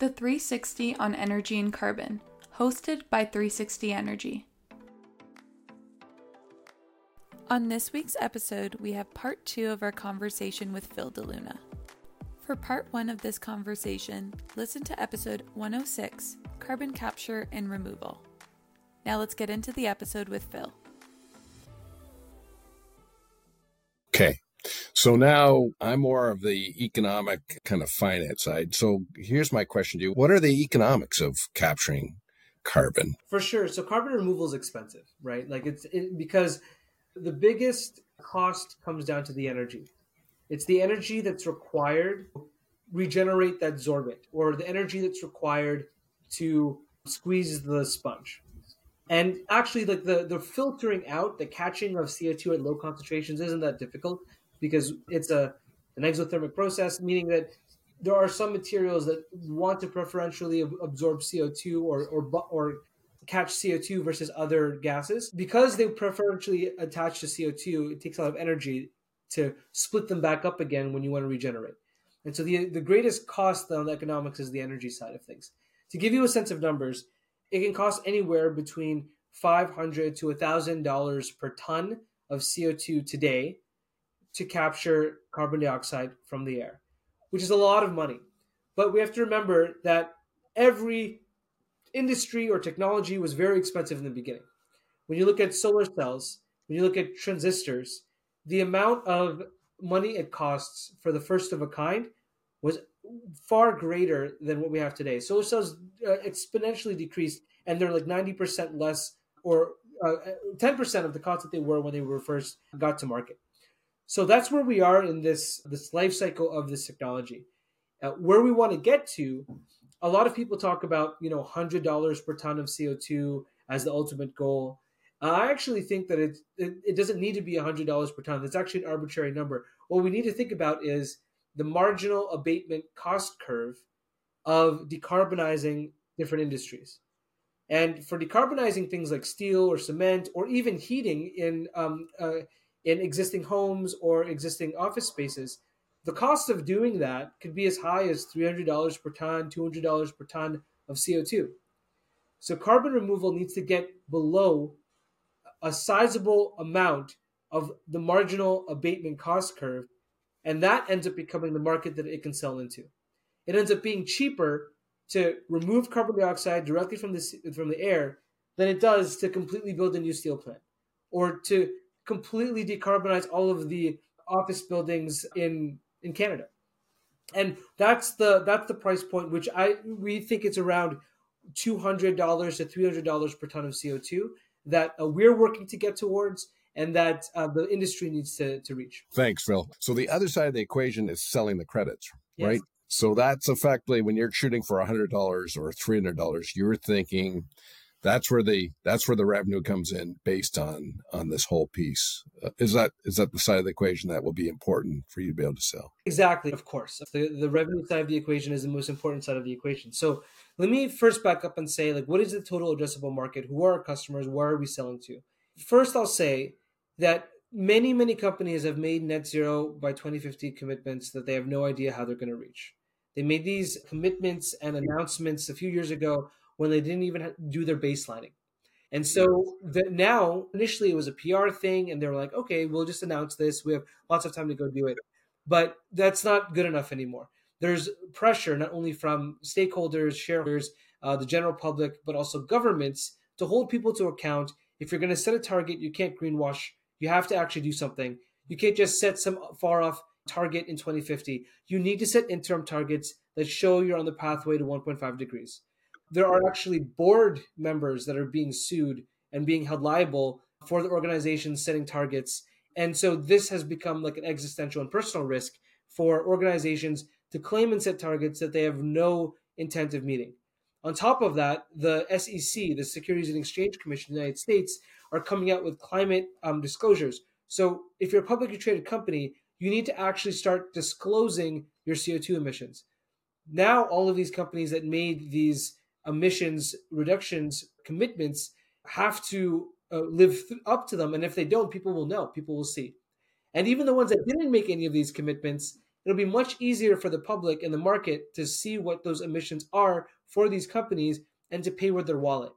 The 360 on Energy and Carbon, hosted by 360 Energy. On this week's episode, we have part two of our conversation with Phil DeLuna. For part one of this conversation, listen to episode 106 Carbon Capture and Removal. Now let's get into the episode with Phil. So now I'm more of the economic kind of finance side. So here's my question to you. What are the economics of capturing carbon? For sure. So carbon removal is expensive, right? Like it's it, because the biggest cost comes down to the energy. It's the energy that's required to regenerate that sorbent or the energy that's required to squeeze the sponge. And actually like the the filtering out, the catching of CO2 at low concentrations isn't that difficult because it's a an exothermic process, meaning that there are some materials that want to preferentially absorb CO2 or or or catch CO2 versus other gases. Because they preferentially attach to CO2, it takes a lot of energy to split them back up again when you want to regenerate. And so the the greatest cost on economics is the energy side of things. To give you a sense of numbers, it can cost anywhere between five hundred to thousand dollars per ton of CO2 today to capture carbon dioxide from the air, which is a lot of money. But we have to remember that every industry or technology was very expensive in the beginning. When you look at solar cells, when you look at transistors, the amount of money it costs for the first of a kind was far greater than what we have today. Solar cells uh, exponentially decreased, and they're like 90% less or uh, 10% of the cost that they were when they were first got to market. So that's where we are in this this life cycle of this technology. Uh, where we want to get to, a lot of people talk about you know hundred dollars per ton of CO two as the ultimate goal. Uh, I actually think that it, it, it doesn't need to be hundred dollars per ton. That's actually an arbitrary number. What we need to think about is the marginal abatement cost curve of decarbonizing different industries. And for decarbonizing things like steel or cement or even heating in um, uh, in existing homes or existing office spaces, the cost of doing that could be as high as $300 per ton, $200 per ton of CO2. So carbon removal needs to get below a sizable amount of the marginal abatement cost curve, and that ends up becoming the market that it can sell into. It ends up being cheaper to remove carbon dioxide directly from the from the air than it does to completely build a new steel plant or to completely decarbonize all of the office buildings in in Canada. And that's the that's the price point which I we think it's around two hundred dollars to three hundred dollars per ton of CO two that uh, we're working to get towards and that uh, the industry needs to, to reach. Thanks, Phil. So the other side of the equation is selling the credits, yes. right? So that's effectively when you're shooting for $100 or $300, you're thinking that's where the that's where the revenue comes in based on on this whole piece. Uh, is that is that the side of the equation that will be important for you to be able to sell? Exactly of course. The, the revenue side of the equation is the most important side of the equation. So let me first back up and say like what is the total addressable market? Who are our customers? Where are we selling to? First i'll say that many many companies have made net zero by 2050 commitments that they have no idea how they're going to reach. They made these commitments and announcements a few years ago when they didn't even do their baselining. And so the, now, initially, it was a PR thing, and they were like, okay, we'll just announce this. We have lots of time to go do it. But that's not good enough anymore. There's pressure not only from stakeholders, shareholders, uh, the general public, but also governments to hold people to account. If you're going to set a target, you can't greenwash. You have to actually do something. You can't just set some far off target in 2050. You need to set interim targets that show you're on the pathway to 1.5 degrees there are actually board members that are being sued and being held liable for the organization setting targets. And so this has become like an existential and personal risk for organizations to claim and set targets that they have no intent of meeting. On top of that, the SEC, the Securities and Exchange Commission in the United States, are coming out with climate um, disclosures. So if you're a publicly traded company, you need to actually start disclosing your CO2 emissions. Now, all of these companies that made these emissions reductions commitments have to uh, live th- up to them. And if they don't, people will know, people will see. And even the ones that didn't make any of these commitments it'll be much easier for the public and the market to see what those emissions are for these companies and to pay with their wallet.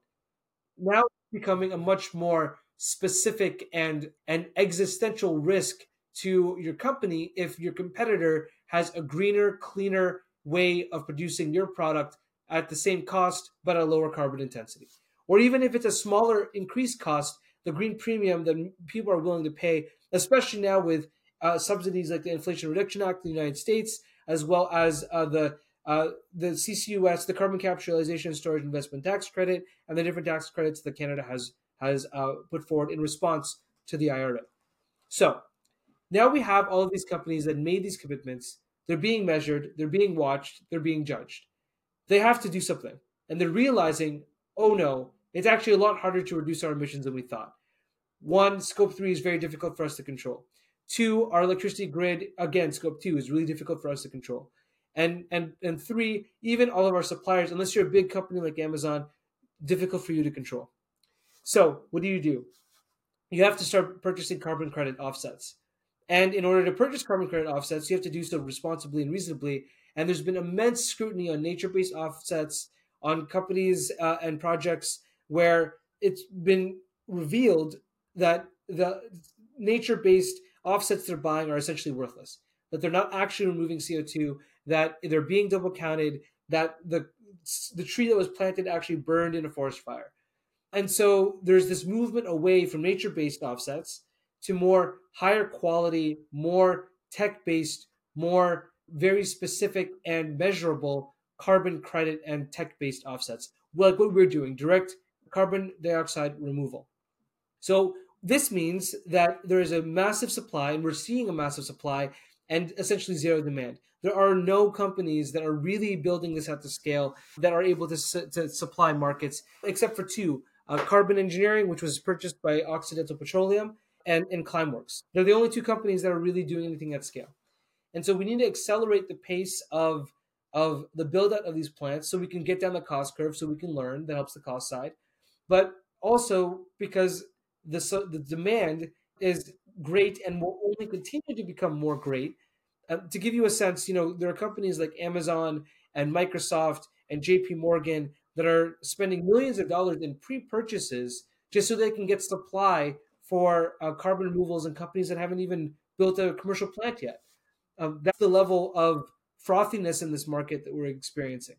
Now it's becoming a much more specific and an existential risk to your company if your competitor has a greener, cleaner way of producing your product at the same cost but a lower carbon intensity. Or even if it's a smaller increased cost, the green premium that people are willing to pay, especially now with uh, subsidies like the Inflation Reduction Act in the United States, as well as uh, the uh, the CCUS, the Carbon Capture Utilization and Storage Investment Tax Credit, and the different tax credits that Canada has has uh, put forward in response to the IRA. So now we have all of these companies that made these commitments. They're being measured, they're being watched, they're being judged. They have to do something, and they're realizing, oh no, it's actually a lot harder to reduce our emissions than we thought. One, scope three is very difficult for us to control. Two, our electricity grid, again, scope two is really difficult for us to control. And and and three, even all of our suppliers, unless you're a big company like Amazon, difficult for you to control. So what do you do? You have to start purchasing carbon credit offsets. And in order to purchase carbon credit offsets, you have to do so responsibly and reasonably. And there's been immense scrutiny on nature-based offsets, on companies uh, and projects where it's been revealed that the nature-based offsets they're buying are essentially worthless. That they're not actually removing CO2. That they're being double counted. That the the tree that was planted actually burned in a forest fire. And so there's this movement away from nature-based offsets to more higher quality, more tech-based, more very specific and measurable carbon credit and tech-based offsets, like what we're doing, direct carbon dioxide removal. So this means that there is a massive supply, and we're seeing a massive supply and essentially zero demand. There are no companies that are really building this at the scale that are able to, to supply markets, except for two uh, Carbon Engineering, which was purchased by Occidental Petroleum, and, and Climeworks. They're the only two companies that are really doing anything at scale. And so we need to accelerate the pace of, of the build out of these plants so we can get down the cost curve so we can learn. That helps the cost side. But also because the, so the demand is great and will only continue to become more great. Uh, to give you a sense, you know, there are companies like Amazon and Microsoft and JP Morgan that are spending millions of dollars in pre-purchases just so they can get supply for uh, carbon removals and companies that haven't even built a commercial plant yet. Um, that's the level of frothiness in this market that we're experiencing,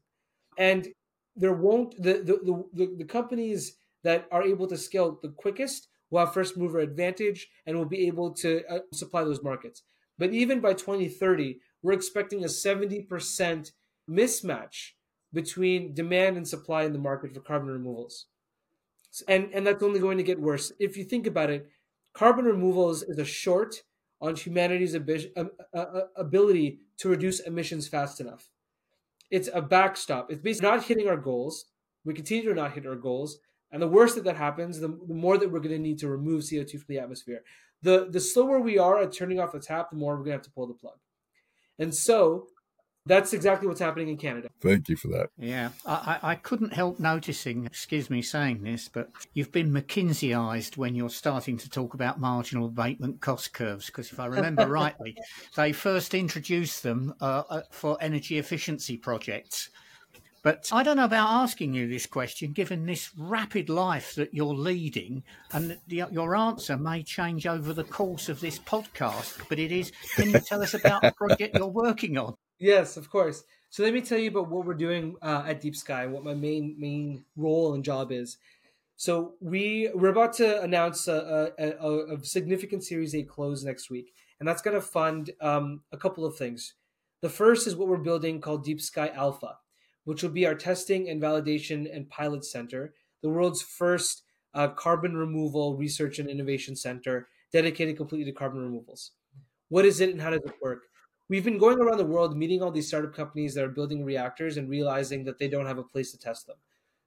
and there won't the the, the, the companies that are able to scale the quickest will have first mover advantage and will be able to uh, supply those markets. But even by 2030, we're expecting a 70% mismatch between demand and supply in the market for carbon removals. And, and that's only going to get worse. If you think about it, carbon removals is a short on humanity's uh, uh, ability to reduce emissions fast enough. It's a backstop. It's basically not hitting our goals. We continue to not hit our goals. And the worse that that happens, the, the more that we're going to need to remove CO2 from the atmosphere. The, the slower we are at turning off the tap, the more we're going to have to pull the plug. And so that's exactly what's happening in Canada. Thank you for that. Yeah, I, I couldn't help noticing, excuse me saying this, but you've been McKinseyized when you're starting to talk about marginal abatement cost curves. Because if I remember rightly, they first introduced them uh, uh, for energy efficiency projects. But I don't know about asking you this question, given this rapid life that you're leading, and the, your answer may change over the course of this podcast. But it is, can you tell us about the project you're working on? Yes, of course. So let me tell you about what we're doing uh, at Deep Sky, what my main main role and job is. So we we're about to announce a, a, a significant Series A close next week, and that's going to fund um, a couple of things. The first is what we're building called Deep Sky Alpha, which will be our testing and validation and pilot center, the world's first uh, carbon removal research and innovation center dedicated completely to carbon removals. What is it and how does it work? We've been going around the world meeting all these startup companies that are building reactors and realizing that they don't have a place to test them.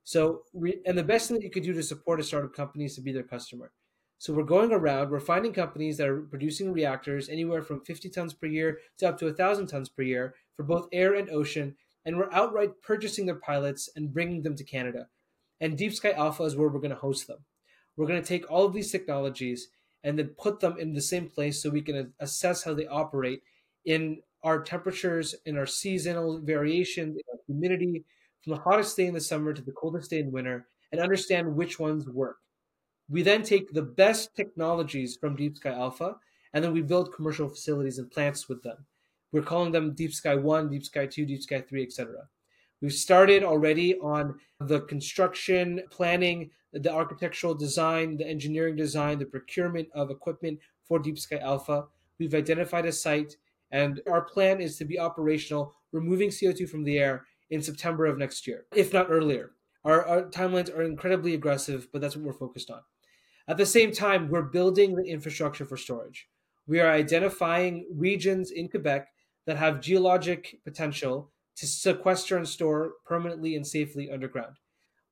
So, and the best thing that you could do to support a startup company is to be their customer. So we're going around, we're finding companies that are producing reactors anywhere from 50 tons per year to up to 1,000 tons per year for both air and ocean, and we're outright purchasing their pilots and bringing them to Canada. And Deep Sky Alpha is where we're going to host them. We're going to take all of these technologies and then put them in the same place so we can assess how they operate in our temperatures and our seasonal variations, in our humidity, from the hottest day in the summer to the coldest day in winter, and understand which ones work. We then take the best technologies from Deep Sky Alpha, and then we build commercial facilities and plants with them. We're calling them Deep Sky 1, Deep Sky 2, Deep Sky 3, etc. We've started already on the construction, planning, the architectural design, the engineering design, the procurement of equipment for Deep Sky Alpha. We've identified a site, and our plan is to be operational, removing CO2 from the air in September of next year, if not earlier. Our, our timelines are incredibly aggressive, but that's what we're focused on. At the same time, we're building the infrastructure for storage. We are identifying regions in Quebec that have geologic potential to sequester and store permanently and safely underground.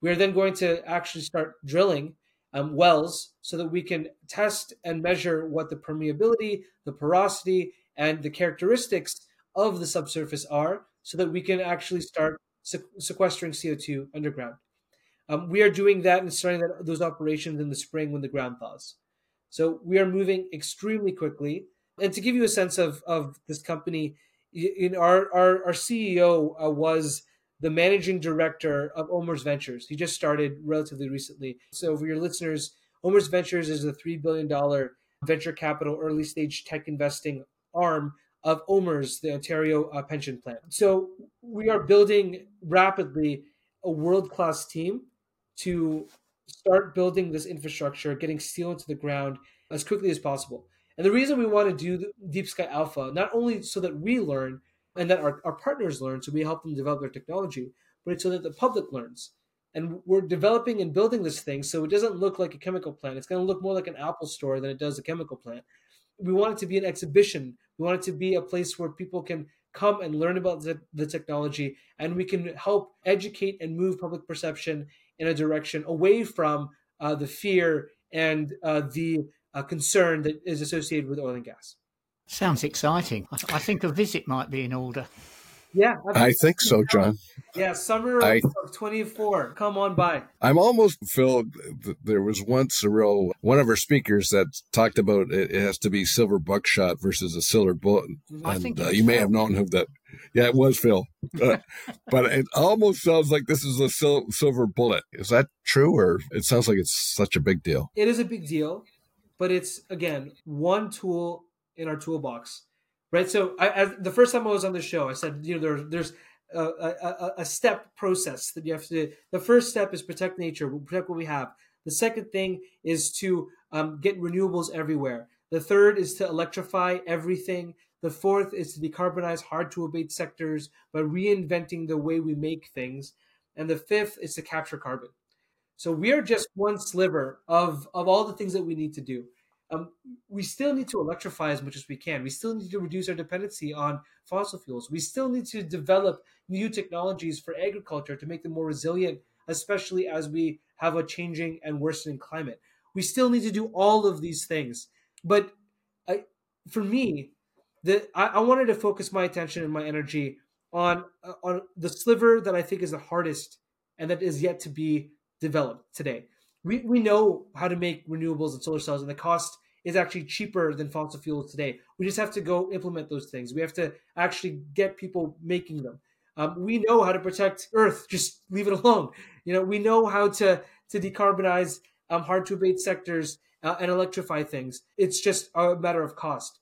We are then going to actually start drilling um, wells so that we can test and measure what the permeability, the porosity, and the characteristics of the subsurface are so that we can actually start sequestering CO2 underground. Um, we are doing that and starting that, those operations in the spring when the ground thaws. So we are moving extremely quickly. And to give you a sense of, of this company, in our our, our CEO uh, was the managing director of OMERS Ventures. He just started relatively recently. So for your listeners, OMERS Ventures is a three billion dollar venture capital early stage tech investing arm of OMERS, the Ontario uh, Pension Plan. So we are building rapidly a world class team to start building this infrastructure, getting steel into the ground as quickly as possible. And the reason we want to do Deep Sky Alpha, not only so that we learn and that our, our partners learn, so we help them develop their technology, but it's so that the public learns. And we're developing and building this thing so it doesn't look like a chemical plant. It's going to look more like an Apple store than it does a chemical plant. We want it to be an exhibition. We want it to be a place where people can come and learn about the, the technology and we can help educate and move public perception in a direction away from uh, the fear and uh, the uh, concern that is associated with oil and gas. Sounds exciting. I, th- I think a visit might be in order. Yeah, I think so, John. Yeah, summer I, of 24. Come on by. I'm almost, Phil, there was once a real, one of our speakers that talked about it, it has to be silver buckshot versus a silver bullet. I and uh, you may have known who that. Yeah, it was Phil. Uh, but it almost sounds like this is a sil- silver bullet. Is that true or it sounds like it's such a big deal? It is a big deal but it's again one tool in our toolbox, right? So I, as, the first time I was on the show, I said, you know, there, there's a, a, a, step process that you have to. The first step is protect nature, protect what we have. The second thing is to um, get renewables everywhere. The third is to electrify everything. The fourth is to decarbonize hard to abate sectors by reinventing the way we make things. And the fifth is to capture carbon. So we are just one sliver of of all the things that we need to do. Um, we still need to electrify as much as we can. We still need to reduce our dependency on fossil fuels. We still need to develop new technologies for agriculture to make them more resilient, especially as we have a changing and worsening climate. We still need to do all of these things. But I, for me, the, I, I wanted to focus my attention and my energy on uh, on the sliver that I think is the hardest and that is yet to be developed today. We, we know how to make renewables and solar cells, and the cost is actually cheaper than fossil fuels today. We just have to go implement those things. We have to actually get people making them. Um, we know how to protect Earth. Just leave it alone. You know, we know how to to decarbonize um, hard to abate sectors uh, and electrify things. It's just a matter of cost.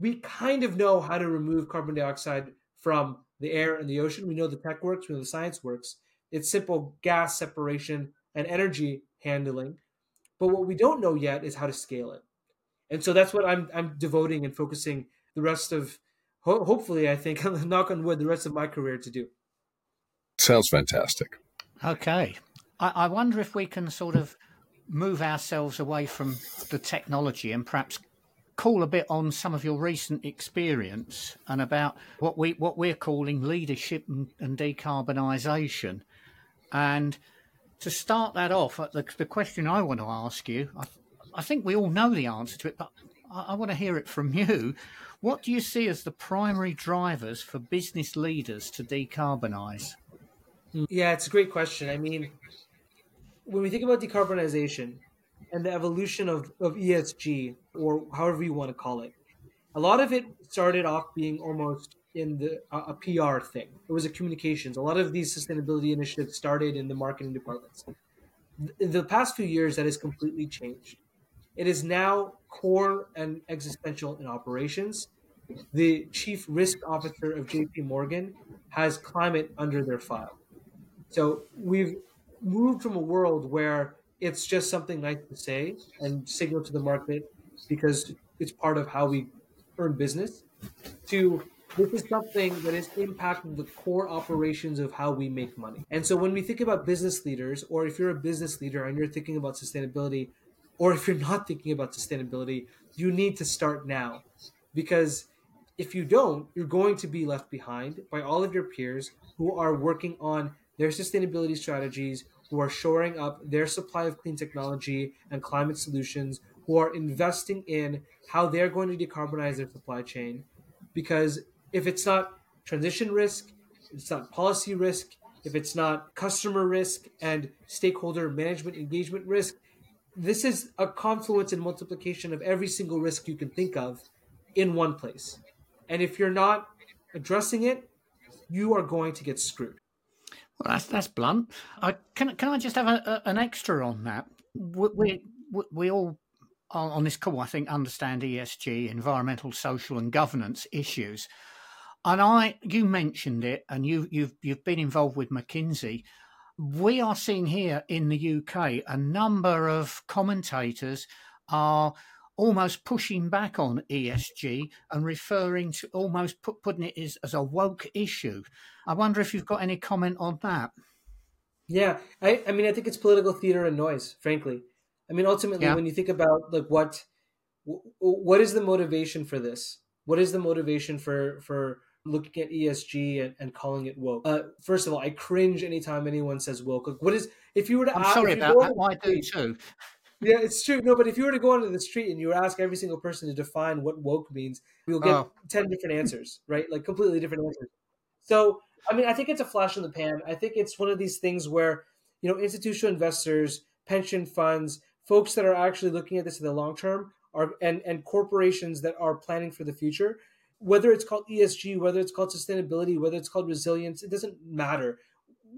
We kind of know how to remove carbon dioxide from the air and the ocean. We know the tech works. We know the science works. It's simple gas separation and energy handling. But what we don't know yet is how to scale it. And so that's what I'm I'm devoting and focusing the rest of ho- hopefully I think knock on wood the rest of my career to do. Sounds fantastic. Okay. I, I wonder if we can sort of move ourselves away from the technology and perhaps call a bit on some of your recent experience and about what we what we're calling leadership and, and decarbonisation. And to start that off, uh, the, the question I want to ask you, I, I think we all know the answer to it, but I, I want to hear it from you. What do you see as the primary drivers for business leaders to decarbonize? Yeah, it's a great question. I mean, when we think about decarbonization and the evolution of, of ESG, or however you want to call it, a lot of it started off being almost in the uh, a PR thing. It was a communications. A lot of these sustainability initiatives started in the marketing departments. In the past few years, that has completely changed. It is now core and existential in operations. The chief risk officer of JP Morgan has climate under their file. So we've moved from a world where it's just something nice to say and signal to the market because it's part of how we earn business to this is something that is impacting the core operations of how we make money. And so when we think about business leaders, or if you're a business leader and you're thinking about sustainability, or if you're not thinking about sustainability, you need to start now. Because if you don't, you're going to be left behind by all of your peers who are working on their sustainability strategies, who are shoring up their supply of clean technology and climate solutions, who are investing in how they're going to decarbonize their supply chain. Because if it's not transition risk, it's not policy risk, if it's not customer risk and stakeholder management engagement risk, this is a confluence and multiplication of every single risk you can think of in one place. And if you're not addressing it, you are going to get screwed. Well, that's that's blunt. Can can I just have a, a, an extra on that? We, we, we all on this call, I think, understand ESG, environmental, social, and governance issues. And I, you mentioned it, and you, you've you've been involved with McKinsey. We are seeing here in the UK a number of commentators are almost pushing back on ESG and referring to almost put, putting it as, as a woke issue. I wonder if you've got any comment on that. Yeah, I, I mean, I think it's political theater and noise, frankly. I mean, ultimately, yeah. when you think about like what what is the motivation for this? What is the motivation for for looking at ESG and, and calling it woke? Uh, first of all, I cringe anytime anyone says woke. Like, what is if you were to? I'm ask, sorry about that. I do too. Yeah, it's true. No, but if you were to go onto the street and you ask every single person to define what woke means, you'll get oh. ten different answers, right? Like completely different answers. So, I mean, I think it's a flash in the pan. I think it's one of these things where you know institutional investors, pension funds, folks that are actually looking at this in the long term are and and corporations that are planning for the future whether it's called ESG whether it's called sustainability whether it's called resilience it doesn't matter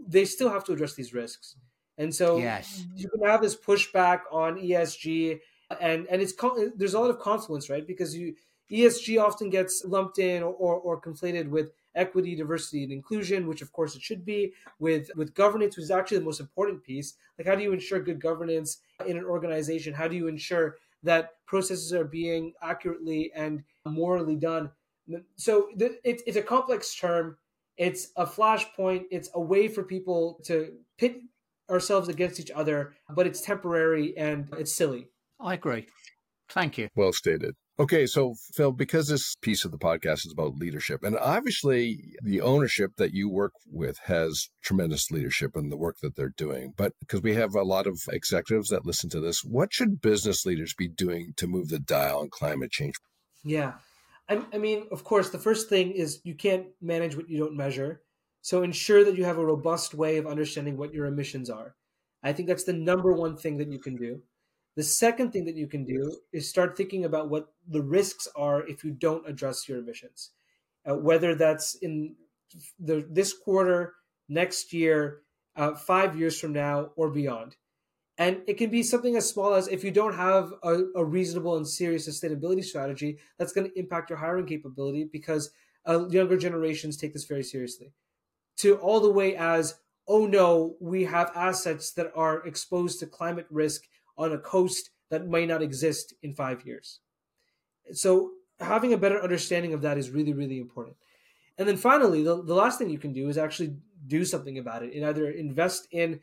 they still have to address these risks and so yes. you can have this pushback on ESG and and it's there's a lot of confluence right because you ESG often gets lumped in or, or, or conflated with equity, diversity, and inclusion, which of course it should be, with with governance, which is actually the most important piece. Like how do you ensure good governance in an organization? How do you ensure that processes are being accurately and morally done? So th- it's it's a complex term. It's a flashpoint. It's a way for people to pit ourselves against each other, but it's temporary and it's silly. I agree. Thank you. Well stated. Okay, so Phil, because this piece of the podcast is about leadership, and obviously the ownership that you work with has tremendous leadership in the work that they're doing. But because we have a lot of executives that listen to this, what should business leaders be doing to move the dial on climate change? Yeah. I, I mean, of course, the first thing is you can't manage what you don't measure. So ensure that you have a robust way of understanding what your emissions are. I think that's the number one thing that you can do. The second thing that you can do is start thinking about what the risks are if you don't address your emissions, uh, whether that's in the this quarter, next year, uh, five years from now, or beyond. And it can be something as small as if you don't have a, a reasonable and serious sustainability strategy, that's going to impact your hiring capability because uh, younger generations take this very seriously. To all the way as, oh no, we have assets that are exposed to climate risk on a coast that may not exist in five years. So having a better understanding of that is really, really important. And then finally, the, the last thing you can do is actually do something about it and either invest in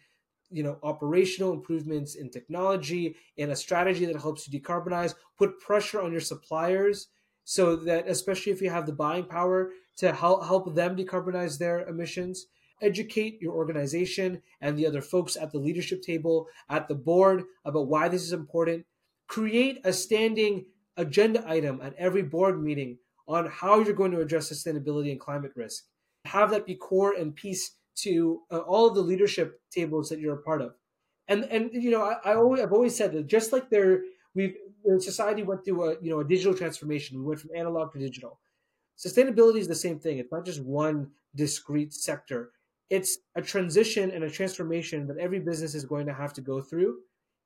you know operational improvements in technology and a strategy that helps you decarbonize put pressure on your suppliers so that especially if you have the buying power to help help them decarbonize their emissions educate your organization and the other folks at the leadership table, at the board about why this is important. Create a standing agenda item at every board meeting on how you're going to address sustainability and climate risk. Have that be core and piece to uh, all of the leadership tables that you're a part of. And and you know, I, I always I've always said that just like there we've society went through a you know a digital transformation. We went from analog to digital. Sustainability is the same thing. It's not just one discrete sector. It's a transition and a transformation that every business is going to have to go through.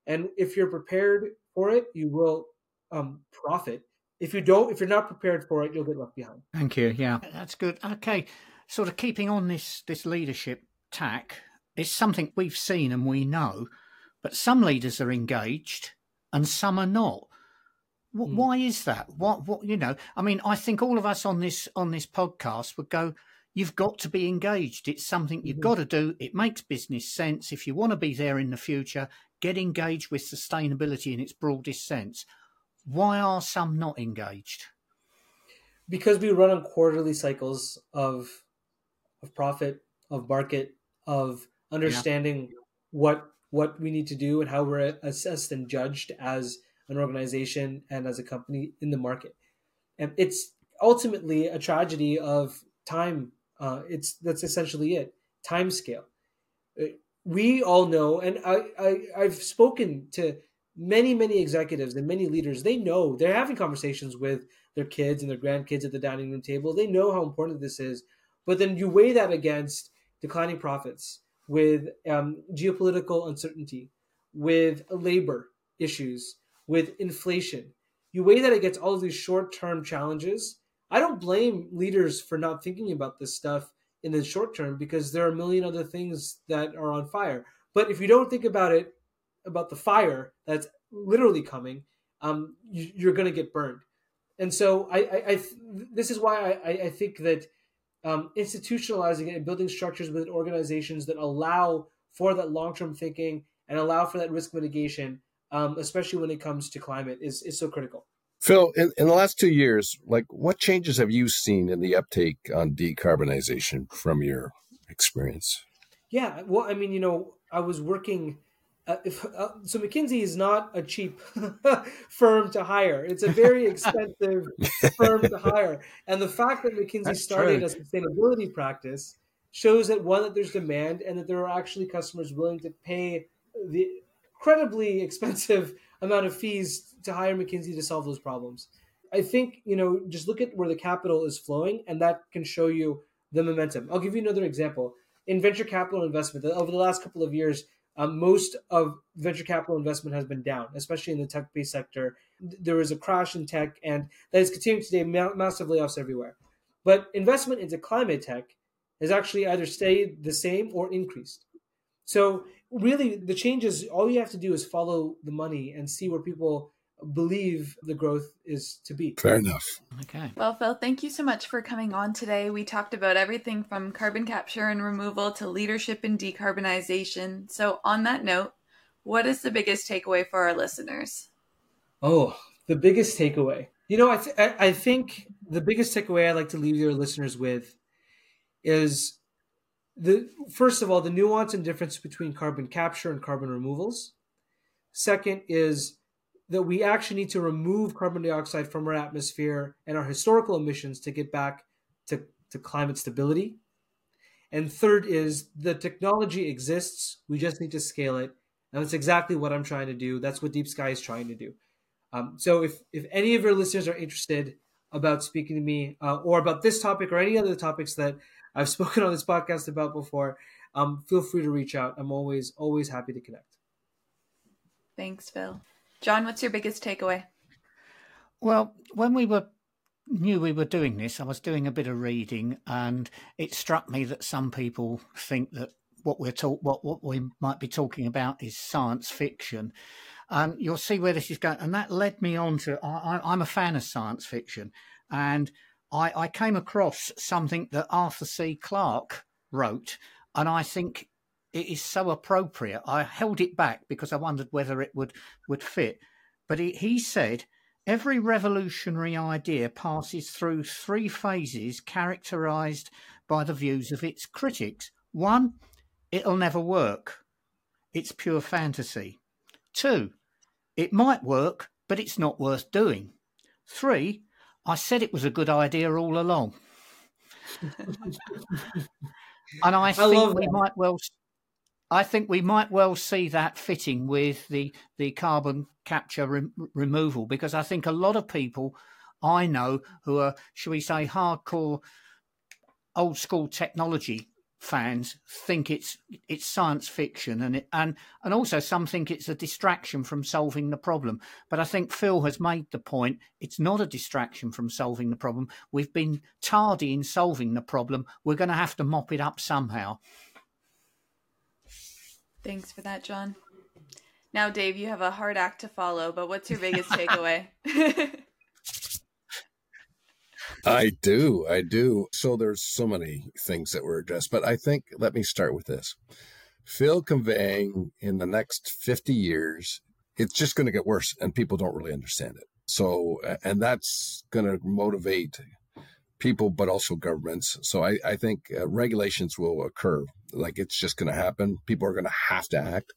And if you're prepared for it, you will um, profit. If you don't, if you're not prepared for it, you'll get left behind. Thank you. Yeah, that's good. Okay, sort of keeping on this this leadership tack, it's something we've seen and we know, but some leaders are engaged and some are not. Mm. Why is that? What what you know? I mean, I think all of us on this on this podcast would go. You've got to be engaged. It's something you've mm-hmm. got to do. It makes business sense. If you want to be there in the future, get engaged with sustainability in its broadest sense. Why are some not engaged? Because we run on quarterly cycles of of profit, of market, of understanding yeah. what what we need to do and how we're assessed and judged as an organization and as a company in the market. And it's ultimately a tragedy of time. Uh, it's that's essentially it. Time scale. Uh, we all know, and I, I I've spoken to many many executives and many leaders. They know they're having conversations with their kids and their grandkids at the dining room table. They know how important this is, but then you weigh that against declining profits, with um, geopolitical uncertainty, with labor issues, with inflation. You weigh that against all of these short term challenges. I don't blame leaders for not thinking about this stuff in the short term because there are a million other things that are on fire. But if you don't think about it, about the fire that's literally coming, um, you, are going to get burned. And so I, I, I, this is why I, I think that um, institutionalizing it and building structures within organizations that allow for that long-term thinking and allow for that risk mitigation, um, especially when it comes to climate, is is so critical. Phil, in, in the last two years, like what changes have you seen in the uptake on decarbonization from your experience? Yeah, well, I mean, you know, I was working uh, if, uh, so McKinsey is not a cheap firm to hire. It's a very expensive firm to hire. And the fact that McKinsey That's started true. a sustainability practice shows that one that there's demand and that there are actually customers willing to pay the incredibly expensive amount of fees to hire McKinsey to solve those problems. I think, you know, just look at where the capital is flowing and that can show you the momentum. I'll give you another example. In venture capital investment, over the last couple of years, um, most of venture capital investment has been down, especially in the tech-based sector. There was a crash in tech, and that is continuing today. Ma- massive layoffs everywhere. But investment into climate tech has actually either stayed the same or increased. So really, the changes. All you have to do is follow the money and see where people believe the growth is to be. Fair enough. Okay. Well, Phil, thank you so much for coming on today. We talked about everything from carbon capture and removal to leadership and decarbonization. So, on that note, what is the biggest takeaway for our listeners? Oh, the biggest takeaway. You know, I, th- I think the biggest takeaway I'd like to leave your listeners with is the first of all the nuance and difference between carbon capture and carbon removals. Second is that we actually need to remove carbon dioxide from our atmosphere and our historical emissions to get back to, to climate stability. And third is the technology exists, we just need to scale it. And that's exactly what I'm trying to do. That's what Deep Sky is trying to do. Um, so if, if any of your listeners are interested about speaking to me uh, or about this topic or any other topics that I've spoken on this podcast about before, um, feel free to reach out. I'm always, always happy to connect. Thanks, Phil. John, what's your biggest takeaway? Well, when we were knew we were doing this, I was doing a bit of reading, and it struck me that some people think that what we're talk what what we might be talking about is science fiction. And you'll see where this is going. And that led me on to I, I'm a fan of science fiction, and I, I came across something that Arthur C. Clarke wrote, and I think it is so appropriate. I held it back because I wondered whether it would would fit. But he, he said every revolutionary idea passes through three phases characterized by the views of its critics. One, it'll never work. It's pure fantasy. Two, it might work, but it's not worth doing. Three, I said it was a good idea all along. and I, I think we might well I think we might well see that fitting with the, the carbon capture re- removal because I think a lot of people I know who are, shall we say, hardcore old school technology fans think it's it's science fiction and it, and and also some think it's a distraction from solving the problem. But i think phil has made the point it's not a distraction from solving the problem. We've been tardy in solving the problem. We're going to have to mop it up somehow thanks for that john now dave you have a hard act to follow but what's your biggest takeaway I do. I do. So there's so many things that were addressed, but I think let me start with this. Phil conveying in the next 50 years, it's just going to get worse and people don't really understand it. So, and that's going to motivate people, but also governments. So I, I think uh, regulations will occur. Like it's just going to happen. People are going to have to act.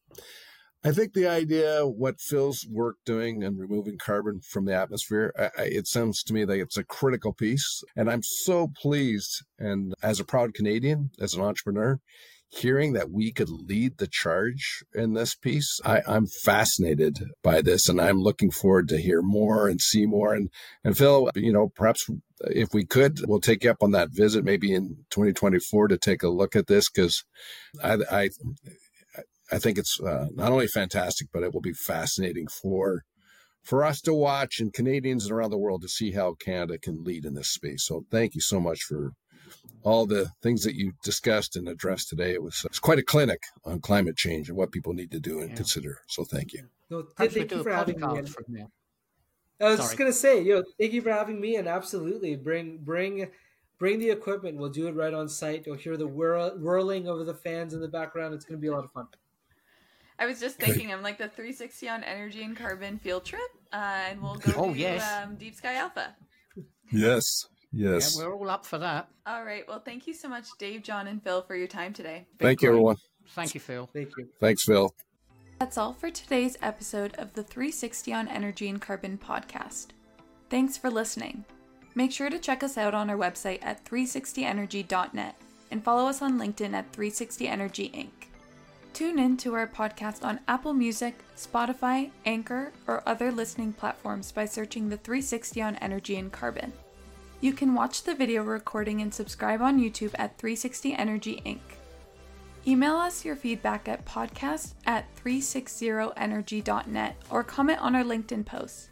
I think the idea, what Phil's work doing and removing carbon from the atmosphere, I, it sounds to me like it's a critical piece. And I'm so pleased. And as a proud Canadian, as an entrepreneur, hearing that we could lead the charge in this piece, I, am fascinated by this and I'm looking forward to hear more and see more. And, and Phil, you know, perhaps if we could, we'll take you up on that visit maybe in 2024 to take a look at this because I, I I think it's uh, not only fantastic, but it will be fascinating for for us to watch and Canadians and around the world to see how Canada can lead in this space. So thank you so much for all the things that you discussed and addressed today. It was, it was quite a clinic on climate change and what people need to do and yeah. consider. So thank you. No, thank you for having me. I was Sorry. just gonna say, yo, thank you for having me, and absolutely bring bring bring the equipment. We'll do it right on site. You'll hear the whirl, whirling of the fans in the background. It's gonna be a lot of fun. I was just thinking, I'm like the 360 on energy and carbon field trip, uh, and we'll go oh, to yes. um, Deep Sky Alpha. Yes, yes. Yeah, we're all up for that. All right. Well, thank you so much, Dave, John, and Phil, for your time today. Thank you, everyone. Thank you, Phil. Thank you. Thanks, Phil. That's all for today's episode of the 360 on Energy and Carbon podcast. Thanks for listening. Make sure to check us out on our website at 360energy.net and follow us on LinkedIn at 360 Energy Inc. Tune in to our podcast on Apple Music, Spotify, Anchor, or other listening platforms by searching the 360 on Energy and Carbon. You can watch the video recording and subscribe on YouTube at 360 Energy Inc. Email us your feedback at podcast at 360energy.net or comment on our LinkedIn posts.